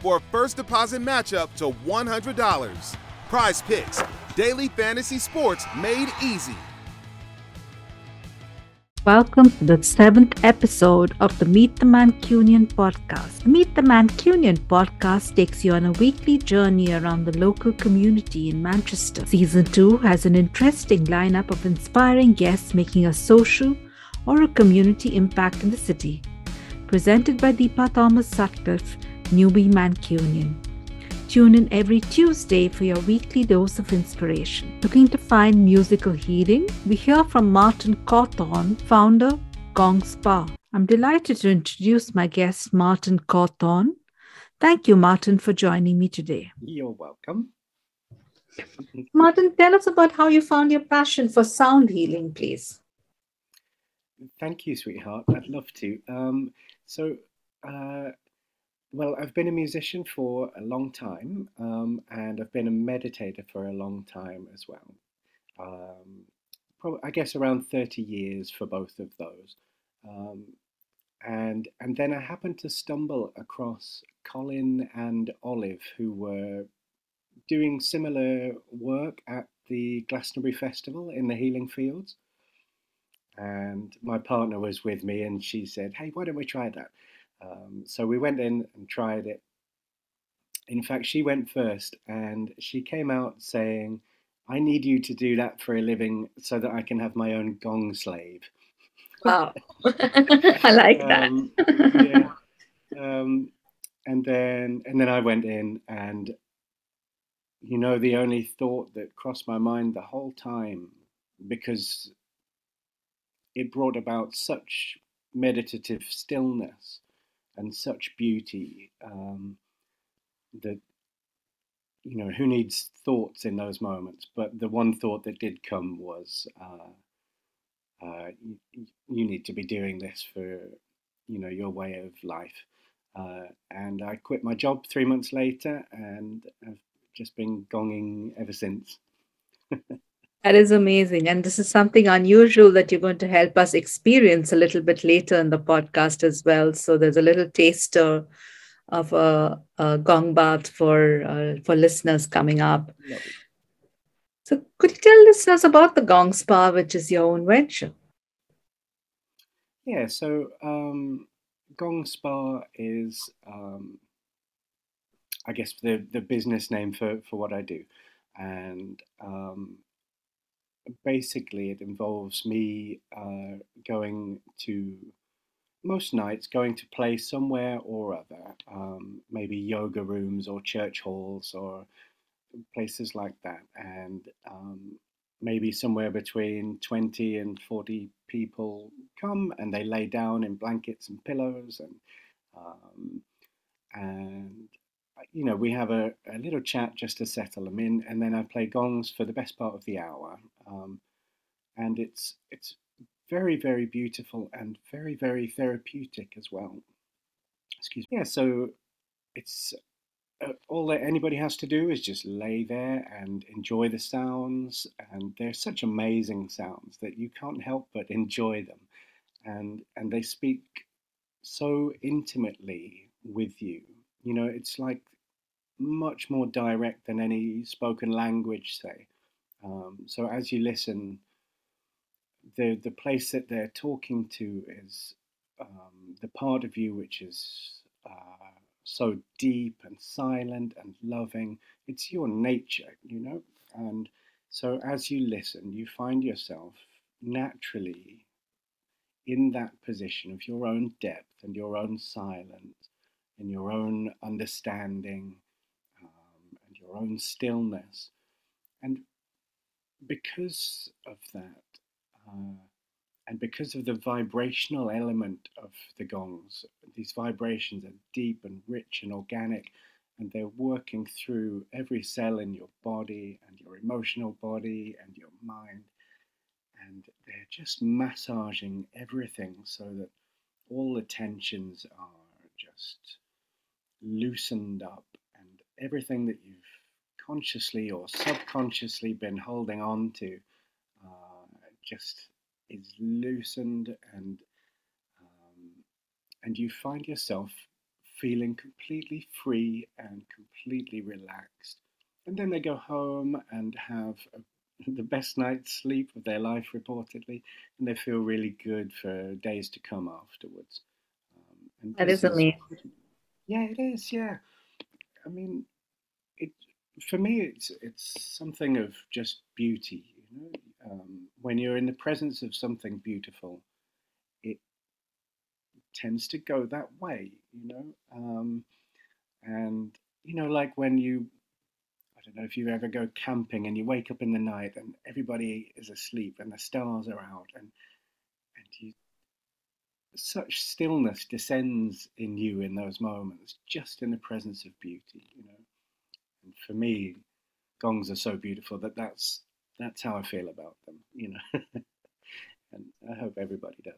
for a first deposit matchup to $100. Prize Picks, daily fantasy sports made easy. Welcome to the seventh episode of the Meet the Mancunian podcast. Meet the Mancunian podcast takes you on a weekly journey around the local community in Manchester. Season 2 has an interesting lineup of inspiring guests making a social or a community impact in the city. Presented by Deepa Thomas Sutcliffe, Newbie Mancunian. Tune in every Tuesday for your weekly dose of inspiration. Looking to find musical healing? We hear from Martyn Cawthorne, founder, Gong Spa. I'm delighted to introduce my guest, Martyn Cawthorne. Thank you, Martyn, for joining me today. You're welcome. Martyn, tell us about how you found your passion for sound healing, please. Thank you, sweetheart. I'd love to. Um, so, uh, well, I've been a musician for a long time, um, and I've been a meditator for a long time as well. Um, I guess around 30 years for both of those. Um, and and then I happened to stumble across Colin and Olive, who were doing similar work at the Glastonbury Festival in the Healing Fields. And my partner was with me, and she said, "Hey, why don't we try that?" Um, so we went in and tried it. In fact, she went first and she came out saying, I need you to do that for a living so that I can have my own gong slave. Wow. I like that. um, yeah. Um, and then and then I went in and you know the only thought that crossed my mind the whole time because it brought about such meditative stillness and such beauty um, that you know who needs thoughts in those moments? But the one thought that did come was uh, uh, you, need to be doing this for you know your way of life. Uh, and i quit my job three months later and i've just been gonging ever since That is amazing. And this is something unusual that you're going to help us experience a little bit later in the podcast as well. So there's a little taster of a, a gong bath for uh, for listeners coming up. So could you tell listeners about the Gong Spa, which is your own venture? Yeah, so um, Gong Spa is, um, I guess, the, the business name for, for what I do. And um, basically it involves me uh, going to most nights going to play somewhere or other, um, maybe yoga rooms or church halls or places like that, and um, maybe somewhere between 20 and 40 people come and they lay down in blankets and pillows and um, and you know, we have a, a, little chat just to settle them in, and then I play gongs for the best part of the hour. Um, and it's it's very very beautiful and very very therapeutic as well. Excuse me. Yeah, so it's uh, all that anybody has to do is just lay there and enjoy the sounds, and they're such amazing sounds that you can't help but enjoy them, and and they speak so intimately with you you know, it's like much more direct than any spoken language, say. Um, so as you listen, the the place that they're talking to is um, the part of you which is uh, so deep and silent and loving. It's your nature, you know. And so as you listen, you find yourself naturally in that position of your own depth and your own silence and your own understanding um, and your own stillness. And because of that, uh, and because of the vibrational element of the gongs, these vibrations are deep and rich and organic, and they're working through every cell in your body and your emotional body and your mind. And they're just massaging everything so that all the tensions are just loosened up and everything that you've consciously or subconsciously been holding on to uh, just is loosened and um, and you find yourself feeling completely free and completely relaxed. And then they go home and have a, the best night's sleep of their life reportedly and they feel really good for days to come afterwards. Um, that is amazing. Yeah, it is. Yeah, I mean, for me, it's it's something of just beauty. You know, um, when you're in the presence of something beautiful, it tends to go that way. You know, um, and you know, like when you I don't know if you ever go camping and you wake up in the night and everybody is asleep and the stars are out and and you such stillness descends in you in those moments, just in the presence of beauty, you know. And for me, gongs are so beautiful that that's that's how I feel about them, you know. and I hope everybody does.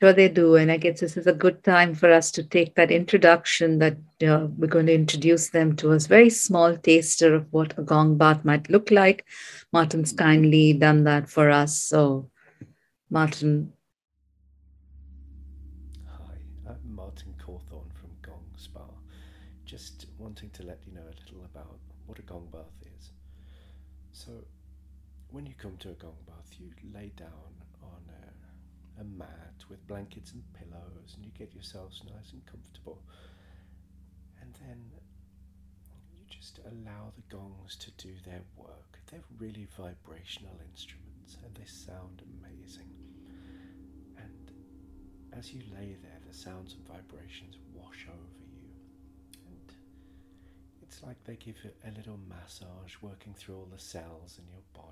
Sure, they do. And I guess this is a good time for us to take that introduction that uh, we're going to introduce them to us. Very small taster of what a gong bath might look like. Martyn's kindly done that for us. So, Martyn, wanting to let you know a little about what a gong bath is. So, when you come to a gong bath, you lay down on a, a mat with blankets and pillows, and you get yourselves nice and comfortable. And then you just allow the gongs to do their work. They're really vibrational instruments, and they sound amazing. And as you lay there, the sounds and vibrations wash over you. And it's like they give a little massage, working through all the cells in your body,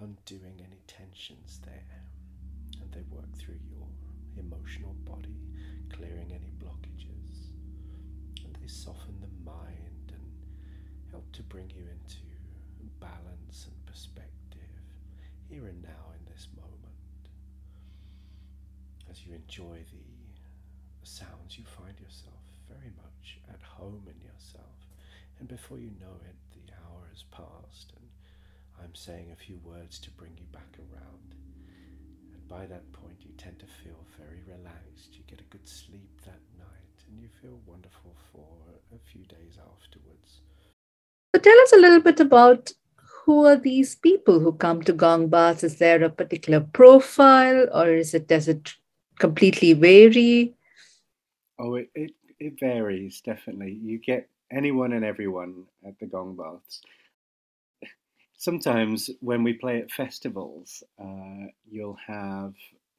undoing any tensions there. And they work through your emotional body, clearing any blockages. And they soften the mind and help to bring you into balance and perspective here and now in this moment. As you enjoy the sounds, you find yourself very much at home in yourself. And before you know it, the hour has passed, I'm saying a few words to bring you back around. And by that point, you tend to feel very relaxed. You get a good sleep that night, and you feel wonderful for a few days afterwards. So, tell us a little bit about who are these people who come to Gong Baths? Is there a particular profile, or is it does it completely vary? Oh, it, it, it varies definitely. You get anyone and everyone at the Gong Baths. Sometimes when we play at festivals, uh, you'll have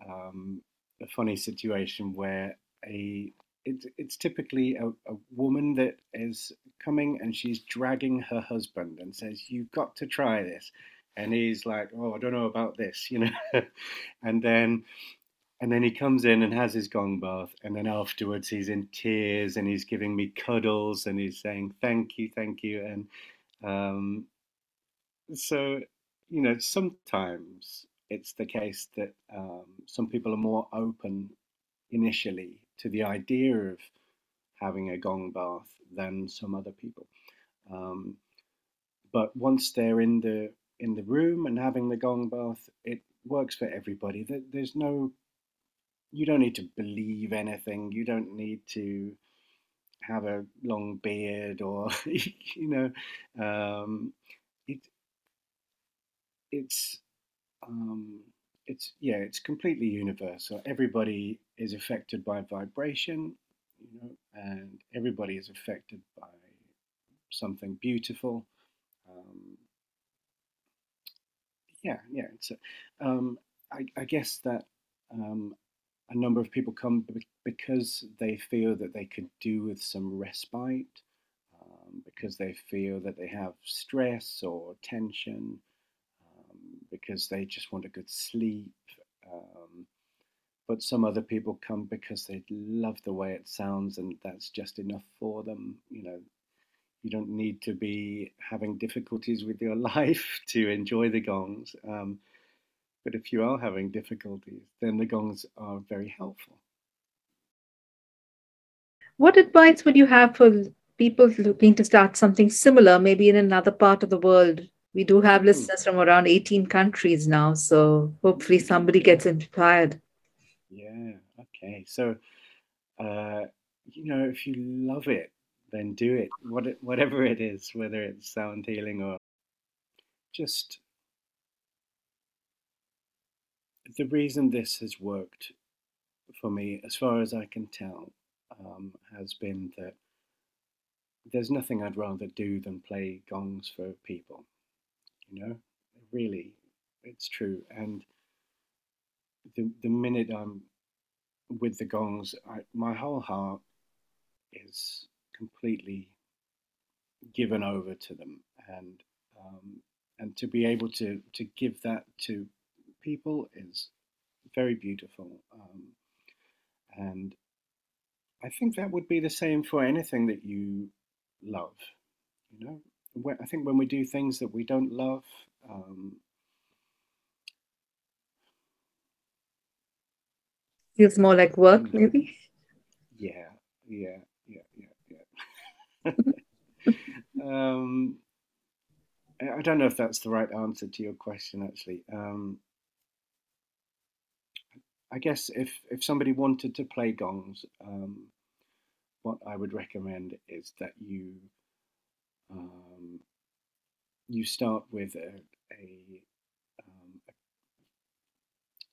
um, a funny situation where a it, it's typically a, a, woman that is coming and she's dragging her husband and says, "You've got to try this," and he's like, "Oh, I don't know about this," you know, and then and then he comes in and has his gong bath, and then afterwards he's in tears and he's giving me cuddles and he's saying thank you, thank you, and um, so you know sometimes it's the case that um, some people are more open initially to the idea of having a gong bath than some other people. Um, but once they're in the in the room and having the gong bath, it works for everybody. There's no you don't need to believe anything. You don't need to have a long beard or you know um, it it's um, it's yeah it's completely universal. Everybody is affected by vibration you know and everybody is affected by something beautiful. Um, yeah yeah it's a, um, I, I guess that um, a number of people come because they feel that they could do with some respite, um, because they feel that they have stress or tension, because they just want a good sleep. Um, but some other people come because they love the way it sounds and that's just enough for them. You know, you don't need to be having difficulties with your life to enjoy the gongs. Um, but if you are having difficulties, then the gongs are very helpful. What advice would you have for people looking to start something similar, maybe in another part of the world? We do have hmm. listeners from around 18 countries now, so hopefully somebody gets inspired. Yeah, okay. So, uh, you know, if you love it, then do it. What, whatever it is, whether it's sound healing or just the reason this has worked for me, as far as I can tell, um, has been that there's nothing I'd rather do than play gongs for people. You know, really, it's true. And the the minute I'm with the gongs, I, my whole heart is completely given over to them, and um, and to be able to to give that to people is very beautiful. Um, and I think that would be the same for anything that you love. You know, I think when we do things that we don't love, um, feels more like work, maybe. Yeah, yeah, yeah, yeah, yeah. um, I don't know if that's the right answer to your question, actually. Um, I guess if if somebody wanted to play gongs, um, what I would recommend is that you um, you start with a, a, um, a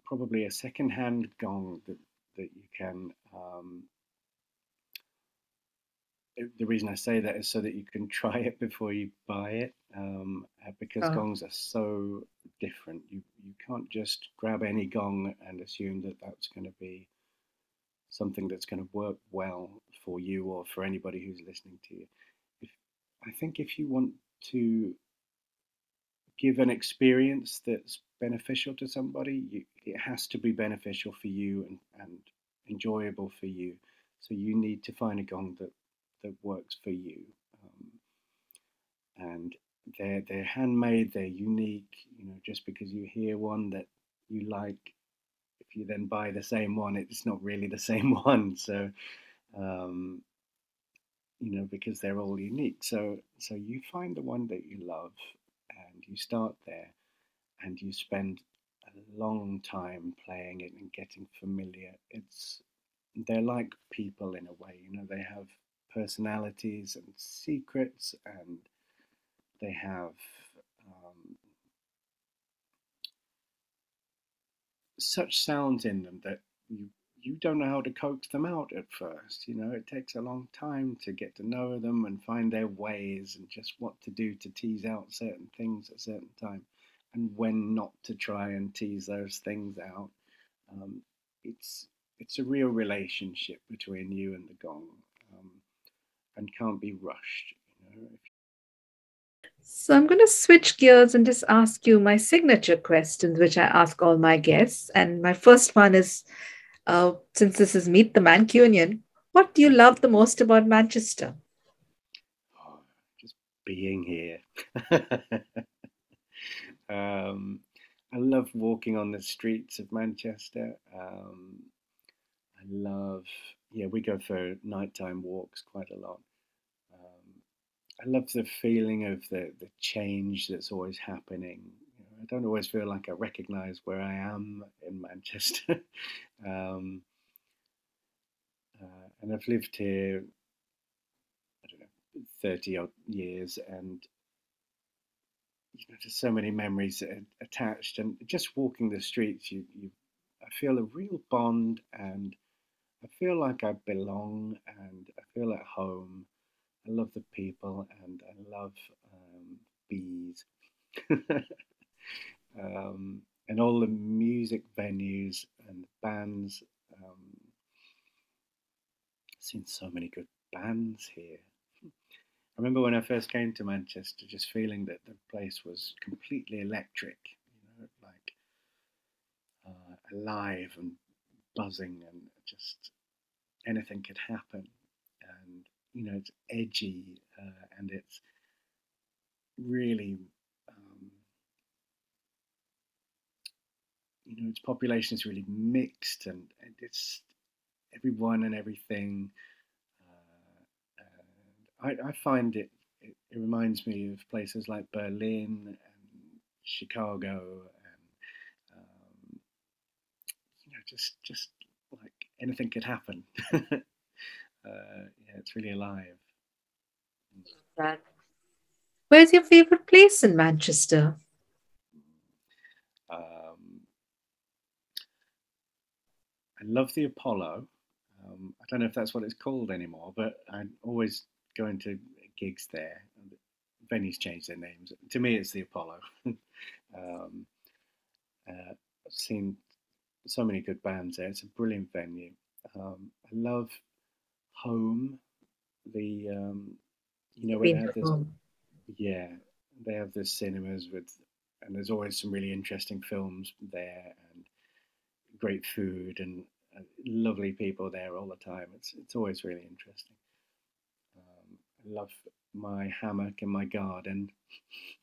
probably a second-hand gong that that you can um, the reason I say that is so that you can try it before you buy it, um, uh, because oh. gongs are so different. You you can't just grab any gong and assume that that's going to be something that's going to work well for you or for anybody who's listening to you. I think if you want to give an experience that's beneficial to somebody, you, it has to be beneficial for you and, and enjoyable for you. So you need to find a gong that that works for you. Um, and they're they're handmade, they're unique. You know, just because you hear one that you like, if you then buy the same one, it's not really the same one. So, um, you know, because they're all unique. So so you find the one that you love, and you start there, and you spend a long time playing it and getting familiar. It's they're like people in a way. You know, they have personalities and secrets, and they have um, such sounds in them that you you don't know how to coax them out at first. You know, it takes a long time to get to know them and find their ways and just what to do to tease out certain things at certain time and when not to try and tease those things out. Um, it's it's a real relationship between you and the gong. Um, and can't be rushed. You know? So I'm going to switch gears and just ask you my signature questions, which I ask all my guests. And my first one is, uh, since this is Meet the Mancunian, what do you love the most about Manchester? Just being here. um, I love walking on the streets of Manchester. Um, I love, yeah, we go for nighttime walks quite a lot. I love the feeling of the, the change that's always happening. I don't always feel like I recognize where I am in Manchester. um, uh, and I've lived here, I don't know, 30 odd years, and you know, there's so many memories attached. And just walking the streets, you, you, I feel a real bond, and I feel like I belong, and I feel at home I love the people and I love um, bees. um, and all the music venues and bands. Um, seen so many good bands here. I remember when I first came to Manchester, just feeling that the place was completely electric, you know, like uh, alive and buzzing, and just anything could happen. And you know, it's edgy uh, and it's really, you know, its population is really mixed, and, and it's everyone and everything. I, I find it, it, it reminds me of places like Berlin and Chicago and um, you know just just like anything could happen. uh, yeah, it's really alive. Where's your favorite place in Manchester? Um, I love the Apollo. Um, I don't know if that's what it's called anymore, but I always go into gigs there. Venues change their names. To me, it's the Apollo. um, uh, I've seen so many good bands there. It's a brilliant venue. Um, I love Home. The um, you know when they have this, yeah, they have the cinemas with, and there's always some really interesting films there great food and uh, lovely people there all the time. It's it's always really interesting love my hammock in my garden.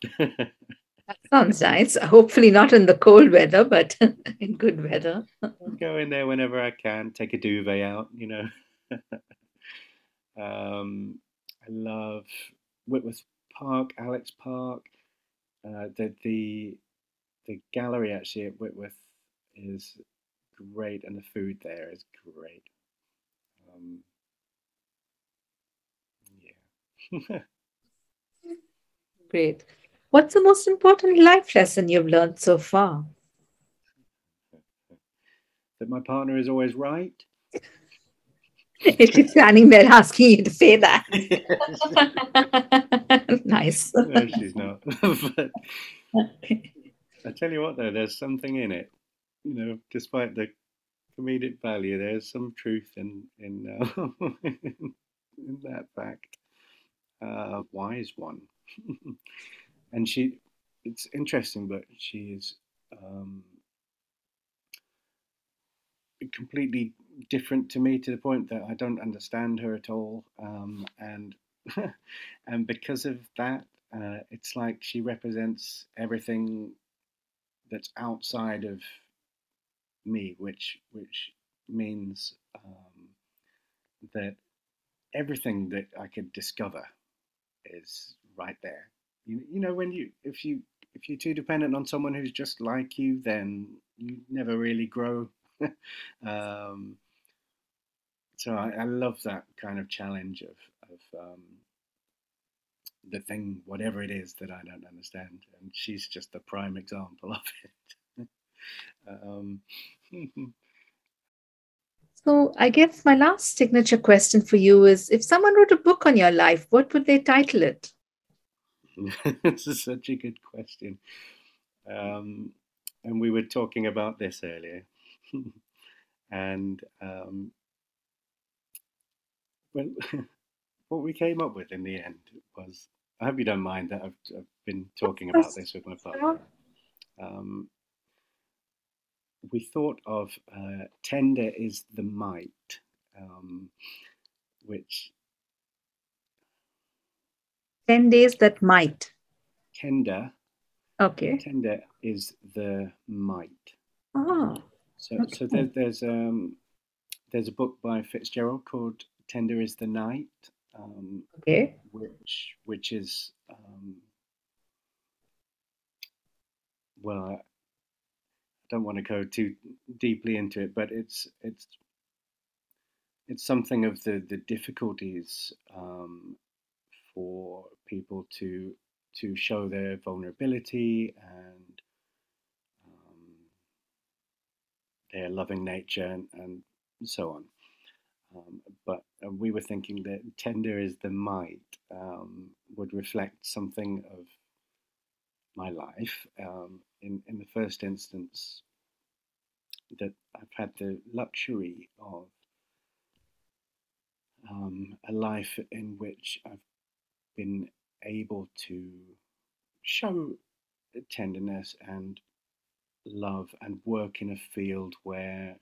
that sounds nice. Hopefully not in the cold weather, but in good weather. I go in there whenever I can, take a duvet out, you know. um, I love Whitworth Park, Alex Park. Uh, the, the the gallery actually at Whitworth is great, and the food there is great. Um, Great. What's the most important life lesson you've learned so far? That my partner is always right. She's standing there asking you to say that. nice. No, she's not. I tell you what, though, there's something in it. You know, despite the comedic value, there's some truth in in, uh, in that fact uh, wise one. and she, it's interesting, but she is um, completely different to me to the point that I don't understand her at all. Um, and and because of that, uh, it's like she represents everything that's outside of me, which which means um, that everything that I could discover is right there. You, you know, when you if you if you're too dependent on someone who's just like you, then you never really grow. um, so I, I, love that kind of challenge of of um, the thing, whatever it is that I don't understand, and she's just the prime example of it. Um, So I guess my last signature question for you is if someone wrote a book on your life, what would they title it? this is such a good question. Um, and we were talking about this earlier. and um, well, what we came up with in the end was I hope you don't mind that I've, I've been talking about this with my partner. Um, we thought of uh, tender is the might, um, which 10 days that might. Tender. Okay. Tender is the might. Oh. So, okay. so there, there's um, there's a book by Fitzgerald called Tender is the Night. Um, okay. Which which is um, well, don't want to go too deeply into it, but it's it's it's something of the the difficulties um, for people to to show their vulnerability and um, their loving nature and, and so on. Um, but uh, we were thinking that tender is the might um, would reflect something of my life. In in the first instance, that I've had the luxury of um, a life in which I've been able to show tenderness and love and work in a field where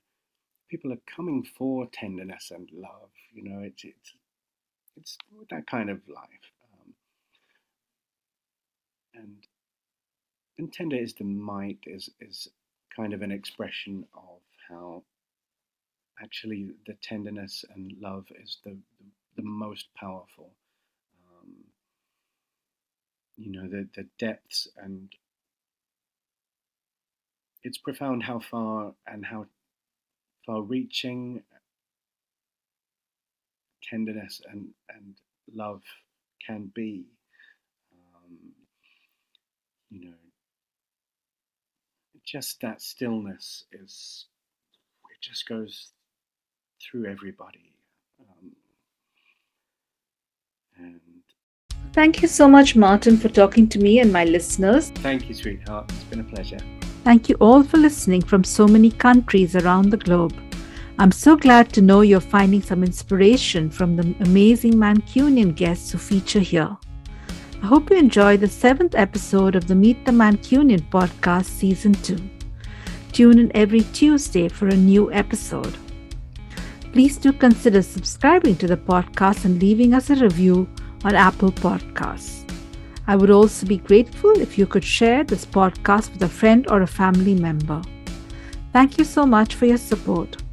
people are coming for tenderness and love. You know, it's it's it's that kind of life. Um, and and tender is the might is is kind of an expression of how actually the tenderness and love is the the, the most powerful. Um, you know the the depths and it's profound how far and how far reaching tenderness and, and love can be. Um, you know, just that stillness is, it just goes through everybody. Um, and Thank you so much, Martyn, for talking to me and my listeners. Thank you, sweetheart. It's been a pleasure. Thank you all for listening from so many countries around the globe. I'm so glad to know you're finding some inspiration from the amazing Mancunian guests who feature here. I hope you enjoy the seventh episode of the Meet the Mancunian podcast, Season 2. Tune in every Tuesday for a new episode. Please do consider subscribing to the podcast and leaving us a review on Apple Podcasts. I would also be grateful if you could share this podcast with a friend or a family member. Thank you so much for your support.